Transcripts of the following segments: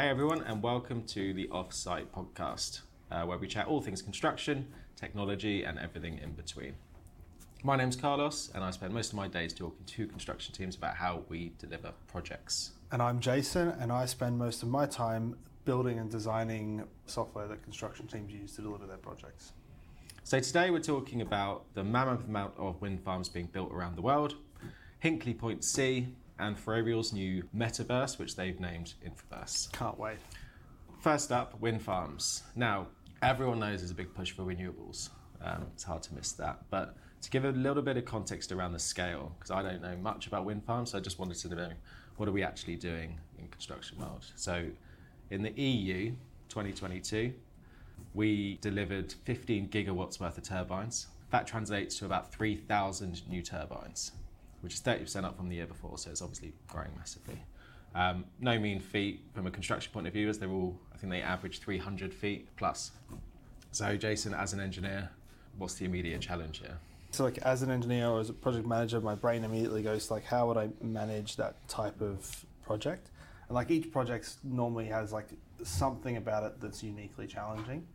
Hey everyone, and welcome to the Offsite podcast, uh, where we chat all things construction, technology, and everything in between. My name's Carlos, and I spend most of my days talking to construction teams about how we deliver projects. And I'm Jason, and I spend most of my time building and designing software that construction teams use to deliver their projects. So today we're talking about the mammoth amount of wind farms being built around the world, Hinkley Point C, and Ferrovial's new metaverse, which they've named Infoverse. Can't wait. First up, wind farms. Now, everyone knows there's a big push for renewables. Um, it's hard to miss that. But to give a little bit of context around the scale, because I don't know much about wind farms, so I just wanted to know what are we actually doing in construction world. So, in the EU, 2022, we delivered 15 gigawatts worth of turbines. That translates to about 3,000 new turbines which is 30% up from the year before, so it's obviously growing massively. Um, no mean feat from a construction point of view, as they're all, I think they average 300 feet plus. So, Jason, as an engineer, what's the immediate challenge here? So, like as an engineer or as a project manager, my brain immediately goes to like, how would I manage that type of project? And like each project normally has like something about it that's uniquely challenging.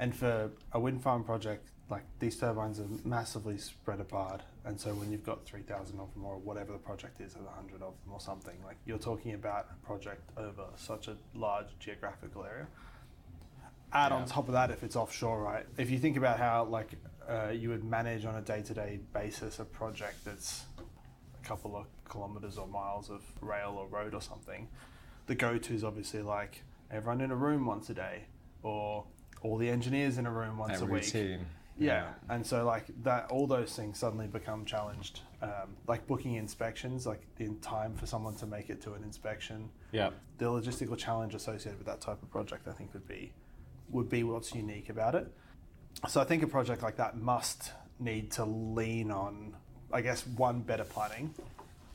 And for a wind farm project, like these turbines are massively spread apart, and so when you've got three thousand of them or whatever the project is, or hundred of them or something, like you're talking about a project over such a large geographical area. Add yeah. on top of that, if it's offshore, right? If you think about how like uh, you would manage on a day-to-day basis a project that's a couple of kilometers or miles of rail or road or something, the go-to is obviously like everyone in a room once a day, or all the engineers in a room once a week. Yeah. and so like that, all those things suddenly become challenged. Um, like booking inspections, like the time for someone to make it to an inspection. Yeah, the logistical challenge associated with that type of project, I think, would be would be what's unique about it. So I think a project like that must need to lean on, I guess, one better planning,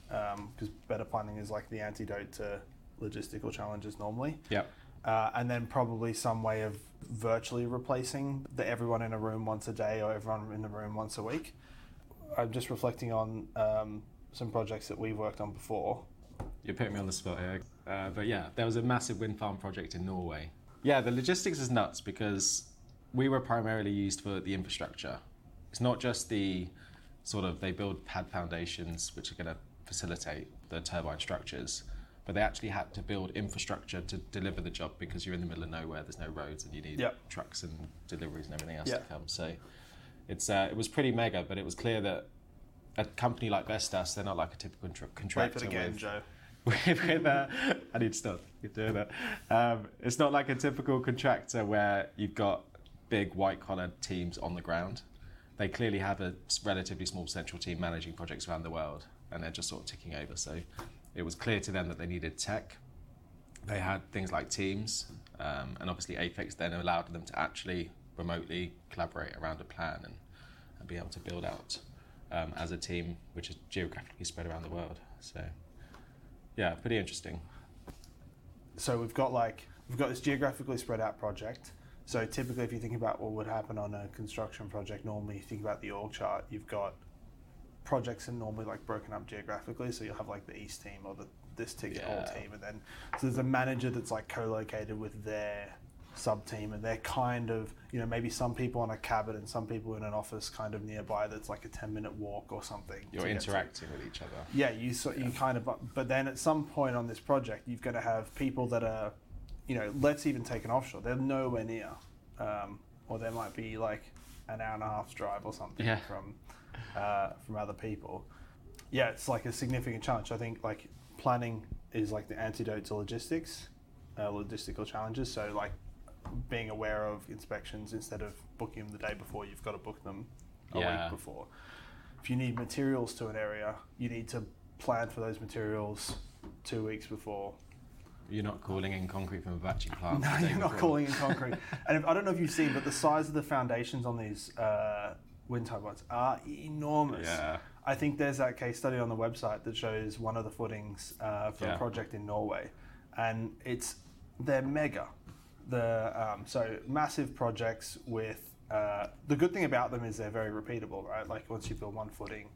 because um, better planning is like the antidote to logistical challenges normally. Yeah uh, and then probably some way of virtually replacing the everyone in a room once a day or everyone in the room once a week. I'm just reflecting on um, some projects that we've worked on before. You're putting me on the spot here, uh, but yeah, there was a massive wind farm project in Norway. Yeah, the logistics is nuts because we were primarily used for the infrastructure. It's not just the sort of they build pad foundations which are going to facilitate the turbine structures but they actually had to build infrastructure to deliver the job because you're in the middle of nowhere. There's no roads, and you need yep. trucks and deliveries and everything else yep. to come. So it's uh, it was pretty mega, but it was clear that a company like Vestas, they're not like a typical contra- contractor. Wait for again, with, Joe. with, with uh, I need to stop. You're doing that. Um, it's not like a typical contractor where you've got big white collar teams on the ground. They clearly have a relatively small central team managing projects around the world, and they're just sort of ticking over. So it was clear to them that they needed tech. They had things like Teams, um, and obviously Apex then allowed them to actually remotely collaborate around a plan and, and be able to build out um, as a team, which is geographically spread around the world. So, yeah, pretty interesting. So we've got like we've got this geographically spread out project. So typically, if you think about what would happen on a construction project, normally you think about the org chart. You've got projects are normally like broken up geographically. So you'll have like the east team or the this ticket yeah. team, and then so there's a manager that's like co-located with their sub team, and they're kind of you know maybe some people on a cabin and some people in an office kind of nearby. That's like a ten minute walk or something. You're interacting with each other. Yeah, you so yeah. you kind of but then at some point on this project, you've got to have people that are you know let's even take an offshore. They're nowhere near, um, or there might be like an hour and a half drive or something yeah. from uh, from other people. Yeah, it's like a significant challenge. I think like planning is like the antidote to logistics, uh, logistical challenges. So like being aware of inspections instead of booking them the day before, you've got to book them a yeah. week before. If you need materials to an area, you need to plan for those materials two weeks before. You're not calling in concrete from a batching plant. No, you're not calling in concrete. and if, I don't know if you've seen, but the size of the foundations on these uh, wind turbines are enormous. Yeah. I think there's that case study on the website that shows one of the footings uh, for yeah. a project in Norway, and it's they're mega. The um, so massive projects with uh, the good thing about them is they're very repeatable, right? Like once you build one footing,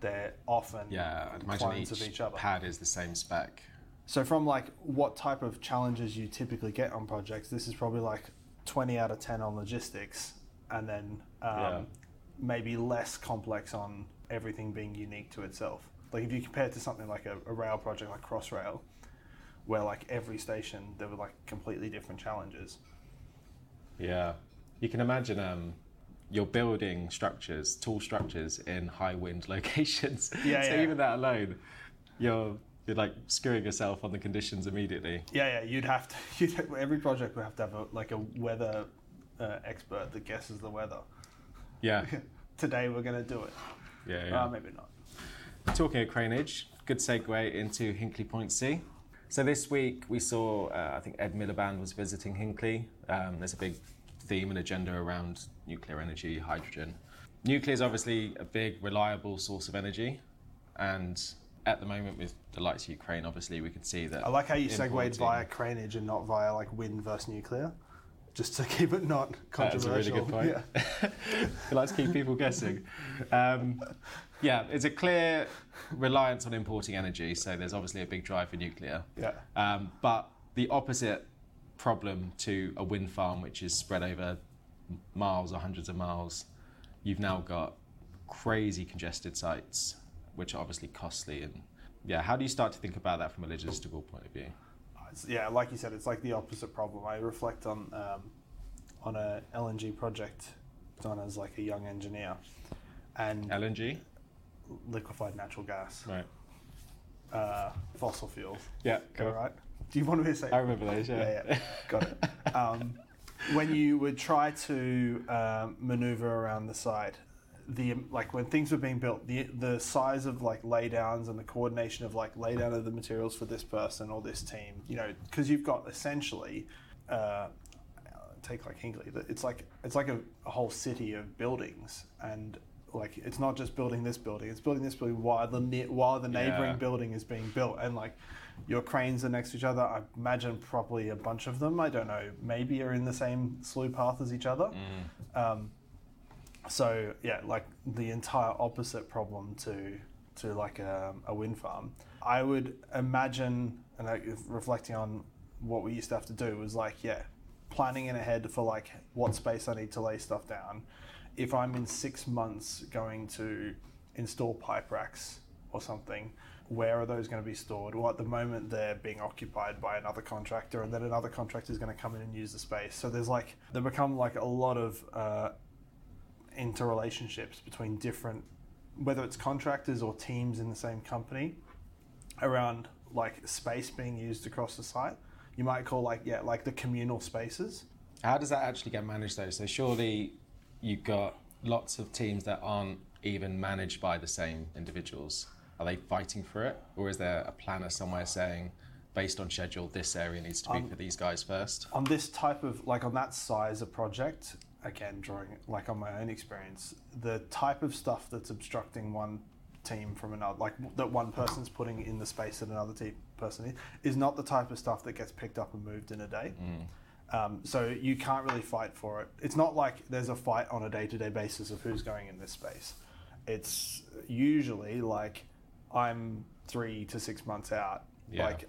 they're often yeah. I'd imagine each, of each other. pad is the same spec. So from like what type of challenges you typically get on projects, this is probably like 20 out of 10 on logistics, and then um, Yeah. Maybe less complex on everything being unique to itself. Like if you compare it to something like a, a rail project like Crossrail, where like every station there were like completely different challenges. Yeah, you can imagine um, you're building structures, tall structures in high wind locations. Yeah, so yeah. even that alone, you're you're like screwing yourself on the conditions immediately. Yeah, yeah, you'd have to. You'd every project would have to have a, like a weather uh, expert that guesses the weather. Yeah, Today we're going to do it. yeah, yeah. Uh, maybe not. Talking of craneage, good segue into Hinkley Point C. So this week we saw, uh, I think Ed Miliband was visiting Hinkley. Um, there's a big theme and agenda around nuclear energy, hydrogen. Nuclear is obviously a big, reliable source of energy, and at the moment with the likes of Ukraine, obviously we can see that. I like how you segued via craneage and not via like wind versus nuclear, just to keep it not controversial. That's a really good point. Yeah. we like to keep people guessing. Um, yeah, it's a clear reliance on importing energy, so there's obviously a big drive for nuclear. yeah. Um, but the opposite problem to a wind farm, which is spread over miles or hundreds of miles, you've now got crazy congested sites, which are obviously costly. And yeah, how do you start to think about that from a logistical point of view? Yeah, like you said, it's like the opposite problem. I reflect on um, on a LNG project done as like a young engineer, and LNG, liquefied natural gas, right? uh, fossil fuels. Yeah, All right. Do you want me to say? I remember those. Yeah. yeah, yeah. got it. Um, when you would try to um, maneuver around the site, the like when things were being built, the the size of like laydowns and the coordination of like laydown of the materials for this person or this team, you know, because you've got essentially. Uh, take like Hinkley, it's like it's like a, a whole city of buildings, and like it's not just building this building; it's building this building while the ne- while the neighboring Yeah. building is being built, and like your cranes are next to each other. I imagine probably a bunch of them. I don't know, maybe are in the same slew path as each other. Um, so yeah, like the entire opposite problem to to like a, a wind farm. I would imagine, and like reflecting on what we used to have to do was like yeah, planning in ahead for like what space I need to lay stuff down. If I'm in six months going to install pipe racks or something, where are those going to be stored? Well, at the moment they're being occupied by another contractor, and then another contractor is going to come in and use the space. So there's like there become like a lot of uh, interrelationships between different, whether it's contractors or teams in the same company, around like space being used across the site. You might call like yeah like the communal spaces. How does that actually get managed though? So surely you've got lots of teams that aren't even managed by the same individuals. Are they fighting for it, or is there a planner somewhere saying, based on schedule, this area needs to be Um, for these guys first? on this type of like on that size of project again drawing like on my own experience the type of stuff that's obstructing one team from another like that one person's putting in the space that another team person is, is not the type of stuff that gets picked up and moved in a day um, so you can't really fight for it it's not like there's a fight on a day-to-day basis of who's going in this space it's usually like i'm three to six months out Yeah. like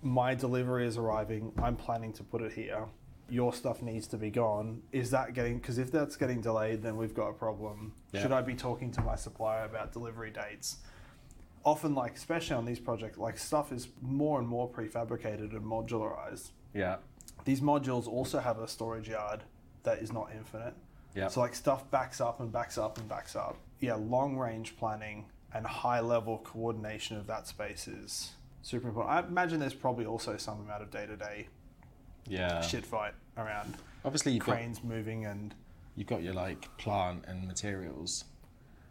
my delivery is arriving. I'm planning to put it here. Your stuff needs to be gone. Is that getting? Because if that's getting delayed, then we've got a problem. Yeah. Should I be talking to my supplier about delivery dates? Often, like especially on these projects, like stuff is more and more prefabricated and modularized. Yeah, These modules also have a storage yard that is not infinite. yeah, So like stuff backs up and backs up and backs up. Yeah, long range planning and high level coordination of that space is super important. I imagine there's probably also some amount of day to day yeah. shit fight around Obviously, you've got moving and you've got your like plant and materials.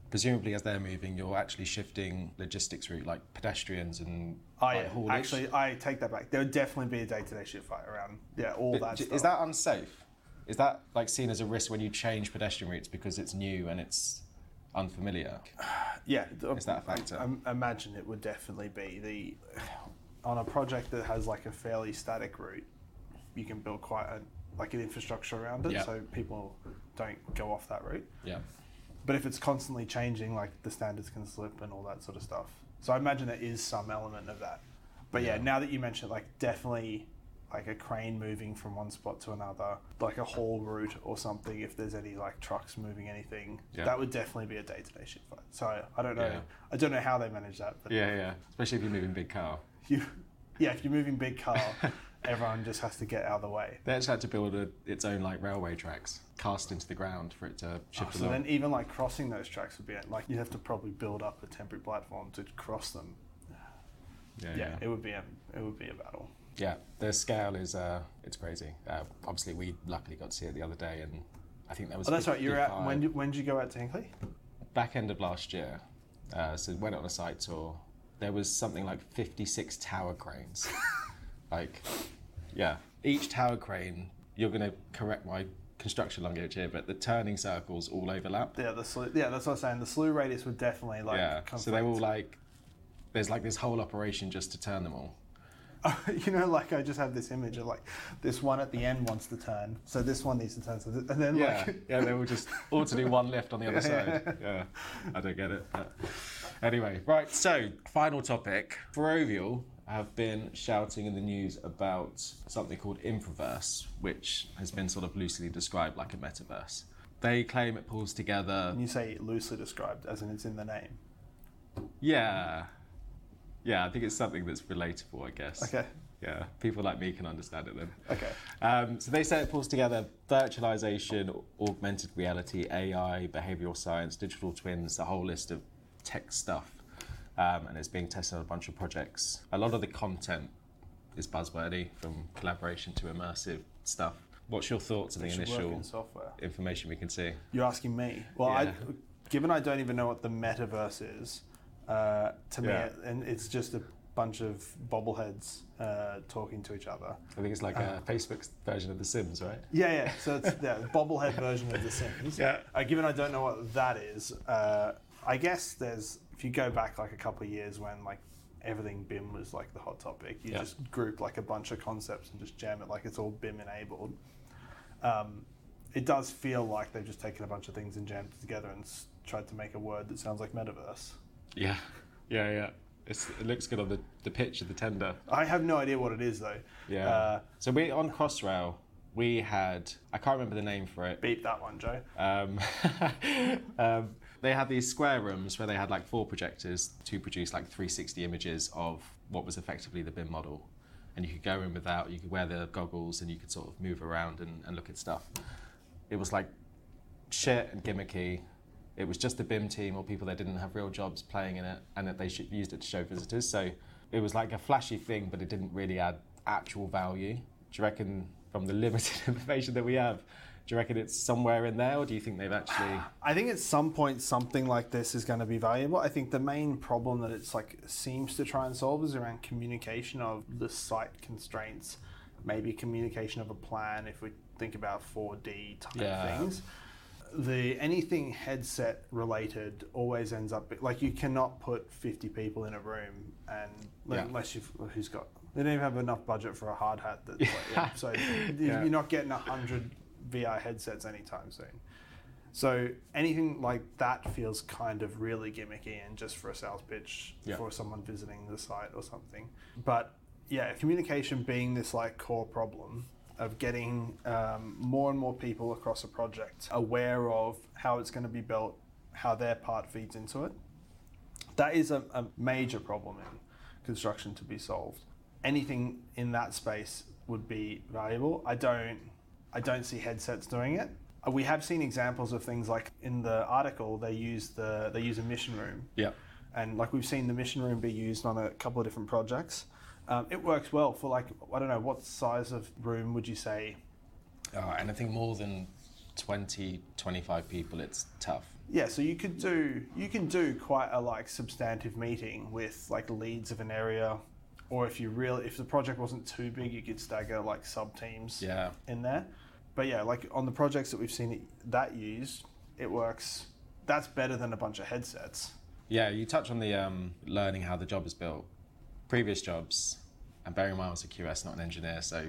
Presumably, as they're moving, you're actually shifting logistics route, like pedestrians and I like, haulage. actually I take that back. There would definitely be a day to day shit fight around yeah all But that. j- stuff. is that unsafe? Is that like seen as a risk when you change pedestrian routes because it's new and it's unfamiliar? Yeah, Is that a factor? I, I imagine it would definitely be the on a project that has like a fairly static route, you can build quite a like an infrastructure around it, Yeah. so people don't go off that route. Yeah. But if it's constantly changing, like the standards can slip and all that sort of stuff. So I imagine there is some element of that. But yeah, Yeah. now that you mention it, like definitely like a crane moving from one spot to another, like a haul route or something. If there's any like trucks moving anything, Yeah. that would definitely be a day to day shit fight. So I don't know. Yeah. I don't know how they manage that, but Yeah, yeah. Especially if you're moving Big Carl. you, yeah, if you're moving Big Carl, everyone just has to get out of the way. They actually had to build a, its own like railway tracks cast into the ground for it to Oh, shift so along. then even like crossing those tracks would be like you'd have to probably build up a temporary platform to cross them. yeah, Yeah, yeah. it would be a it would be a battle. Yeah, the scale is uh, it's crazy. Uh, obviously, we luckily got to see it the other day, and I think that was. Oh, that's right. You're out. 55 When did, when did you go out to Hinkley? back end of last year. Uh, so went on a site tour. There was something like 56 tower cranes. like, yeah, each tower crane. You're going to correct my construction language here, but the turning circles all overlap. Yeah, the slew, yeah, that's what I was saying. The slew radius would definitely like. yeah, so they all like. There's like this whole operation just to turn them all. you know, like I just have this image of like this one at the end wants to turn, so this one needs to turn, so th- and then Yeah, like yeah, they were just all to do one lift on the other Yeah. side. Yeah, I don't get it. But anyway, right. So, final topic. Ferrovial have been shouting in the news about something called Infoverse, which has been sort of loosely described like a metaverse. They claim it pulls together. when you say loosely described, as in it's in the name. Yeah, yeah. I think it's something that's relatable. I guess. Okay. Yeah, people like me can understand it then. Okay. Um, so they say it pulls together virtualization, augmented reality, AI, behavioral science, digital twins, the whole list of tech stuff. Um, and it's being tested on a bunch of projects. A lot of the content is buzzwordy, from collaboration to immersive stuff. What's your thoughts on the It should work initial in software. information we can see? You're asking me. Well, Yeah. I, given I don't even know what the metaverse is, uh, to me, Yeah. and it's just a bunch of bobbleheads uh, talking to each other. I think it's like a Facebook version of The Sims, right? Yeah, yeah. So it's yeah, the bobblehead version of The Sims. Yeah. Uh, given I don't know what that is, uh, I guess there's if you go back like a couple of years when like everything BIM was like the hot topic, you Yeah. just group like a bunch of concepts and just jam it like it's all BIM enabled. Um, it does feel like they've just taken a bunch of things and jammed it together and s- tried to make a word that sounds like metaverse. Yeah, yeah, yeah. It's, it looks good on the, the pitch of the tender. I have no idea what it is though. Yeah. Uh, so we on Crossrail, we had I can't remember the name for it. beep that one, Joe. Um, um, they had these square rooms where they had like four projectors to produce like 360 images of what was effectively the BIM model. And you could go in without, you could wear the goggles and you could sort of move around and, and look at stuff. It was like shit and gimmicky. It was just the BIM team or people that didn't have real jobs playing in it and that they used it to show visitors. So it was like a flashy thing, but it didn't really add actual value. Do you reckon, from the limited information that we have, do you reckon it's somewhere in there, or do you think they've actually? I think at some point something like this is going to be valuable. I think the main problem that it's like seems to try and solve is around communication of the site constraints, maybe communication of a plan if we think about 4D type Yeah. things. The anything headset related always ends up like you cannot put 50 people in a room and Yeah. unless you've who's got they don't even have enough budget for a hard hat that's like, yeah, so you're not getting 100 VR headsets anytime soon. So anything like that feels kind of really gimmicky and just for a sales pitch Yeah. for someone visiting the site or something. But yeah, communication being this like core problem of getting um, more and more people across a project aware of how it's going to be built, how their part feeds into it. That is a, a major problem in construction to be solved. Anything in that space would be valuable. I don't I don't see headsets doing it. Uh, We have seen examples of things like in the article they use the they use a mission room Yeah. and like we've seen the mission room be used on a couple of different projects. Um, it works well for like I don't know what size of room would you say? Oh, anything more than 20, 25 people, it's tough. Yeah, so you could do you can do quite a like substantive meeting with like leads of an area, or if you really if the project wasn't too big, you could stagger like sub teams Yeah. in there. But yeah, like on the projects that we've seen it, that used, it works. That's better than a bunch of headsets. Yeah, you touch on the um, learning how the job is built. Previous jobs, and bearing in mind I was a QS, not an engineer, so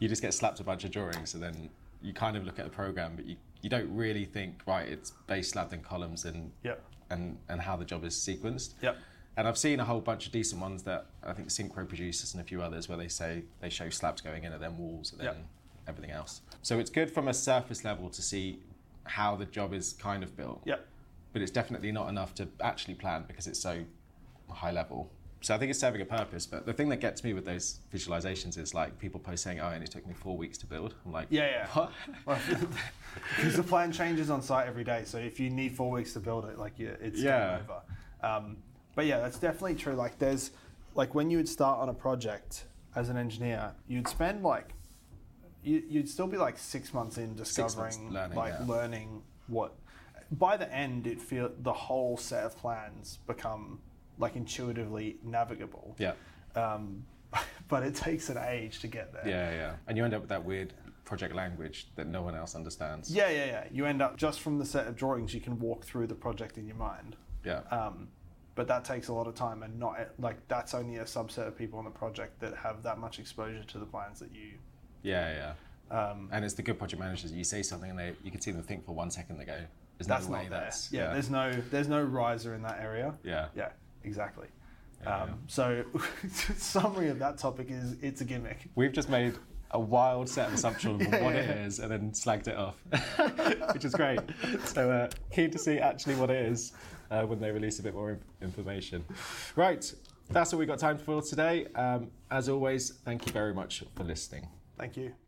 you just get slapped a bunch of drawings, and then you kind of look at the program, but you, you don't really think, right, it's base slabbed in columns and, Yep. and, and how the job is sequenced. Yep. And I've seen a whole bunch of decent ones that I think Synchro produces and a few others where they say they show slabs going in and then walls and then Yep. everything else. So it's good from a surface level to see how the job is kind of built. Yep. But it's definitely not enough to actually plan because it's so high level. So I think it's serving a purpose. But the thing that gets me with those visualizations is like people post saying, "Oh, and it took me four weeks to build." I'm like, Yeah, yeah. What? Because the plan changes on site every day, so if you need four weeks to build it, like yeah, it's Yeah. over. Um, but yeah, that's definitely true. Like there's like when you would start on a project as an engineer, you'd spend like you, you'd still be like six months in months discovering learning, like yeah. learning what. By the end, it feel the whole set of plans become like intuitively navigable. Yeah, Um, but it takes an age to get there. yeah, yeah. And you end up with that weird project language that no one else understands. Yeah, yeah, yeah. You end up just from the set of drawings, you can walk through the project in your mind. Yeah. Um, but that takes a lot of time, and not like that's only a subset of people on the project that have that much exposure to the plans that you. Yeah, yeah. Um, And it's the good project managers. You say something and they, you can see them think for one second. They go, "There's that's no way not there. that's yeah, there's no there's no riser in that area. yeah, Yeah, exactly. Yeah, um, So, summary of that topic is it's a gimmick. We've just made a wild set of assumptions of Yeah, what yeah, it yeah. is and then slagged it off, which is great. So uh, keen to see actually what it is uh, when they release a bit more information. Right, that's all we've got time for today. Um, as always, thank you very much for listening. Thank you.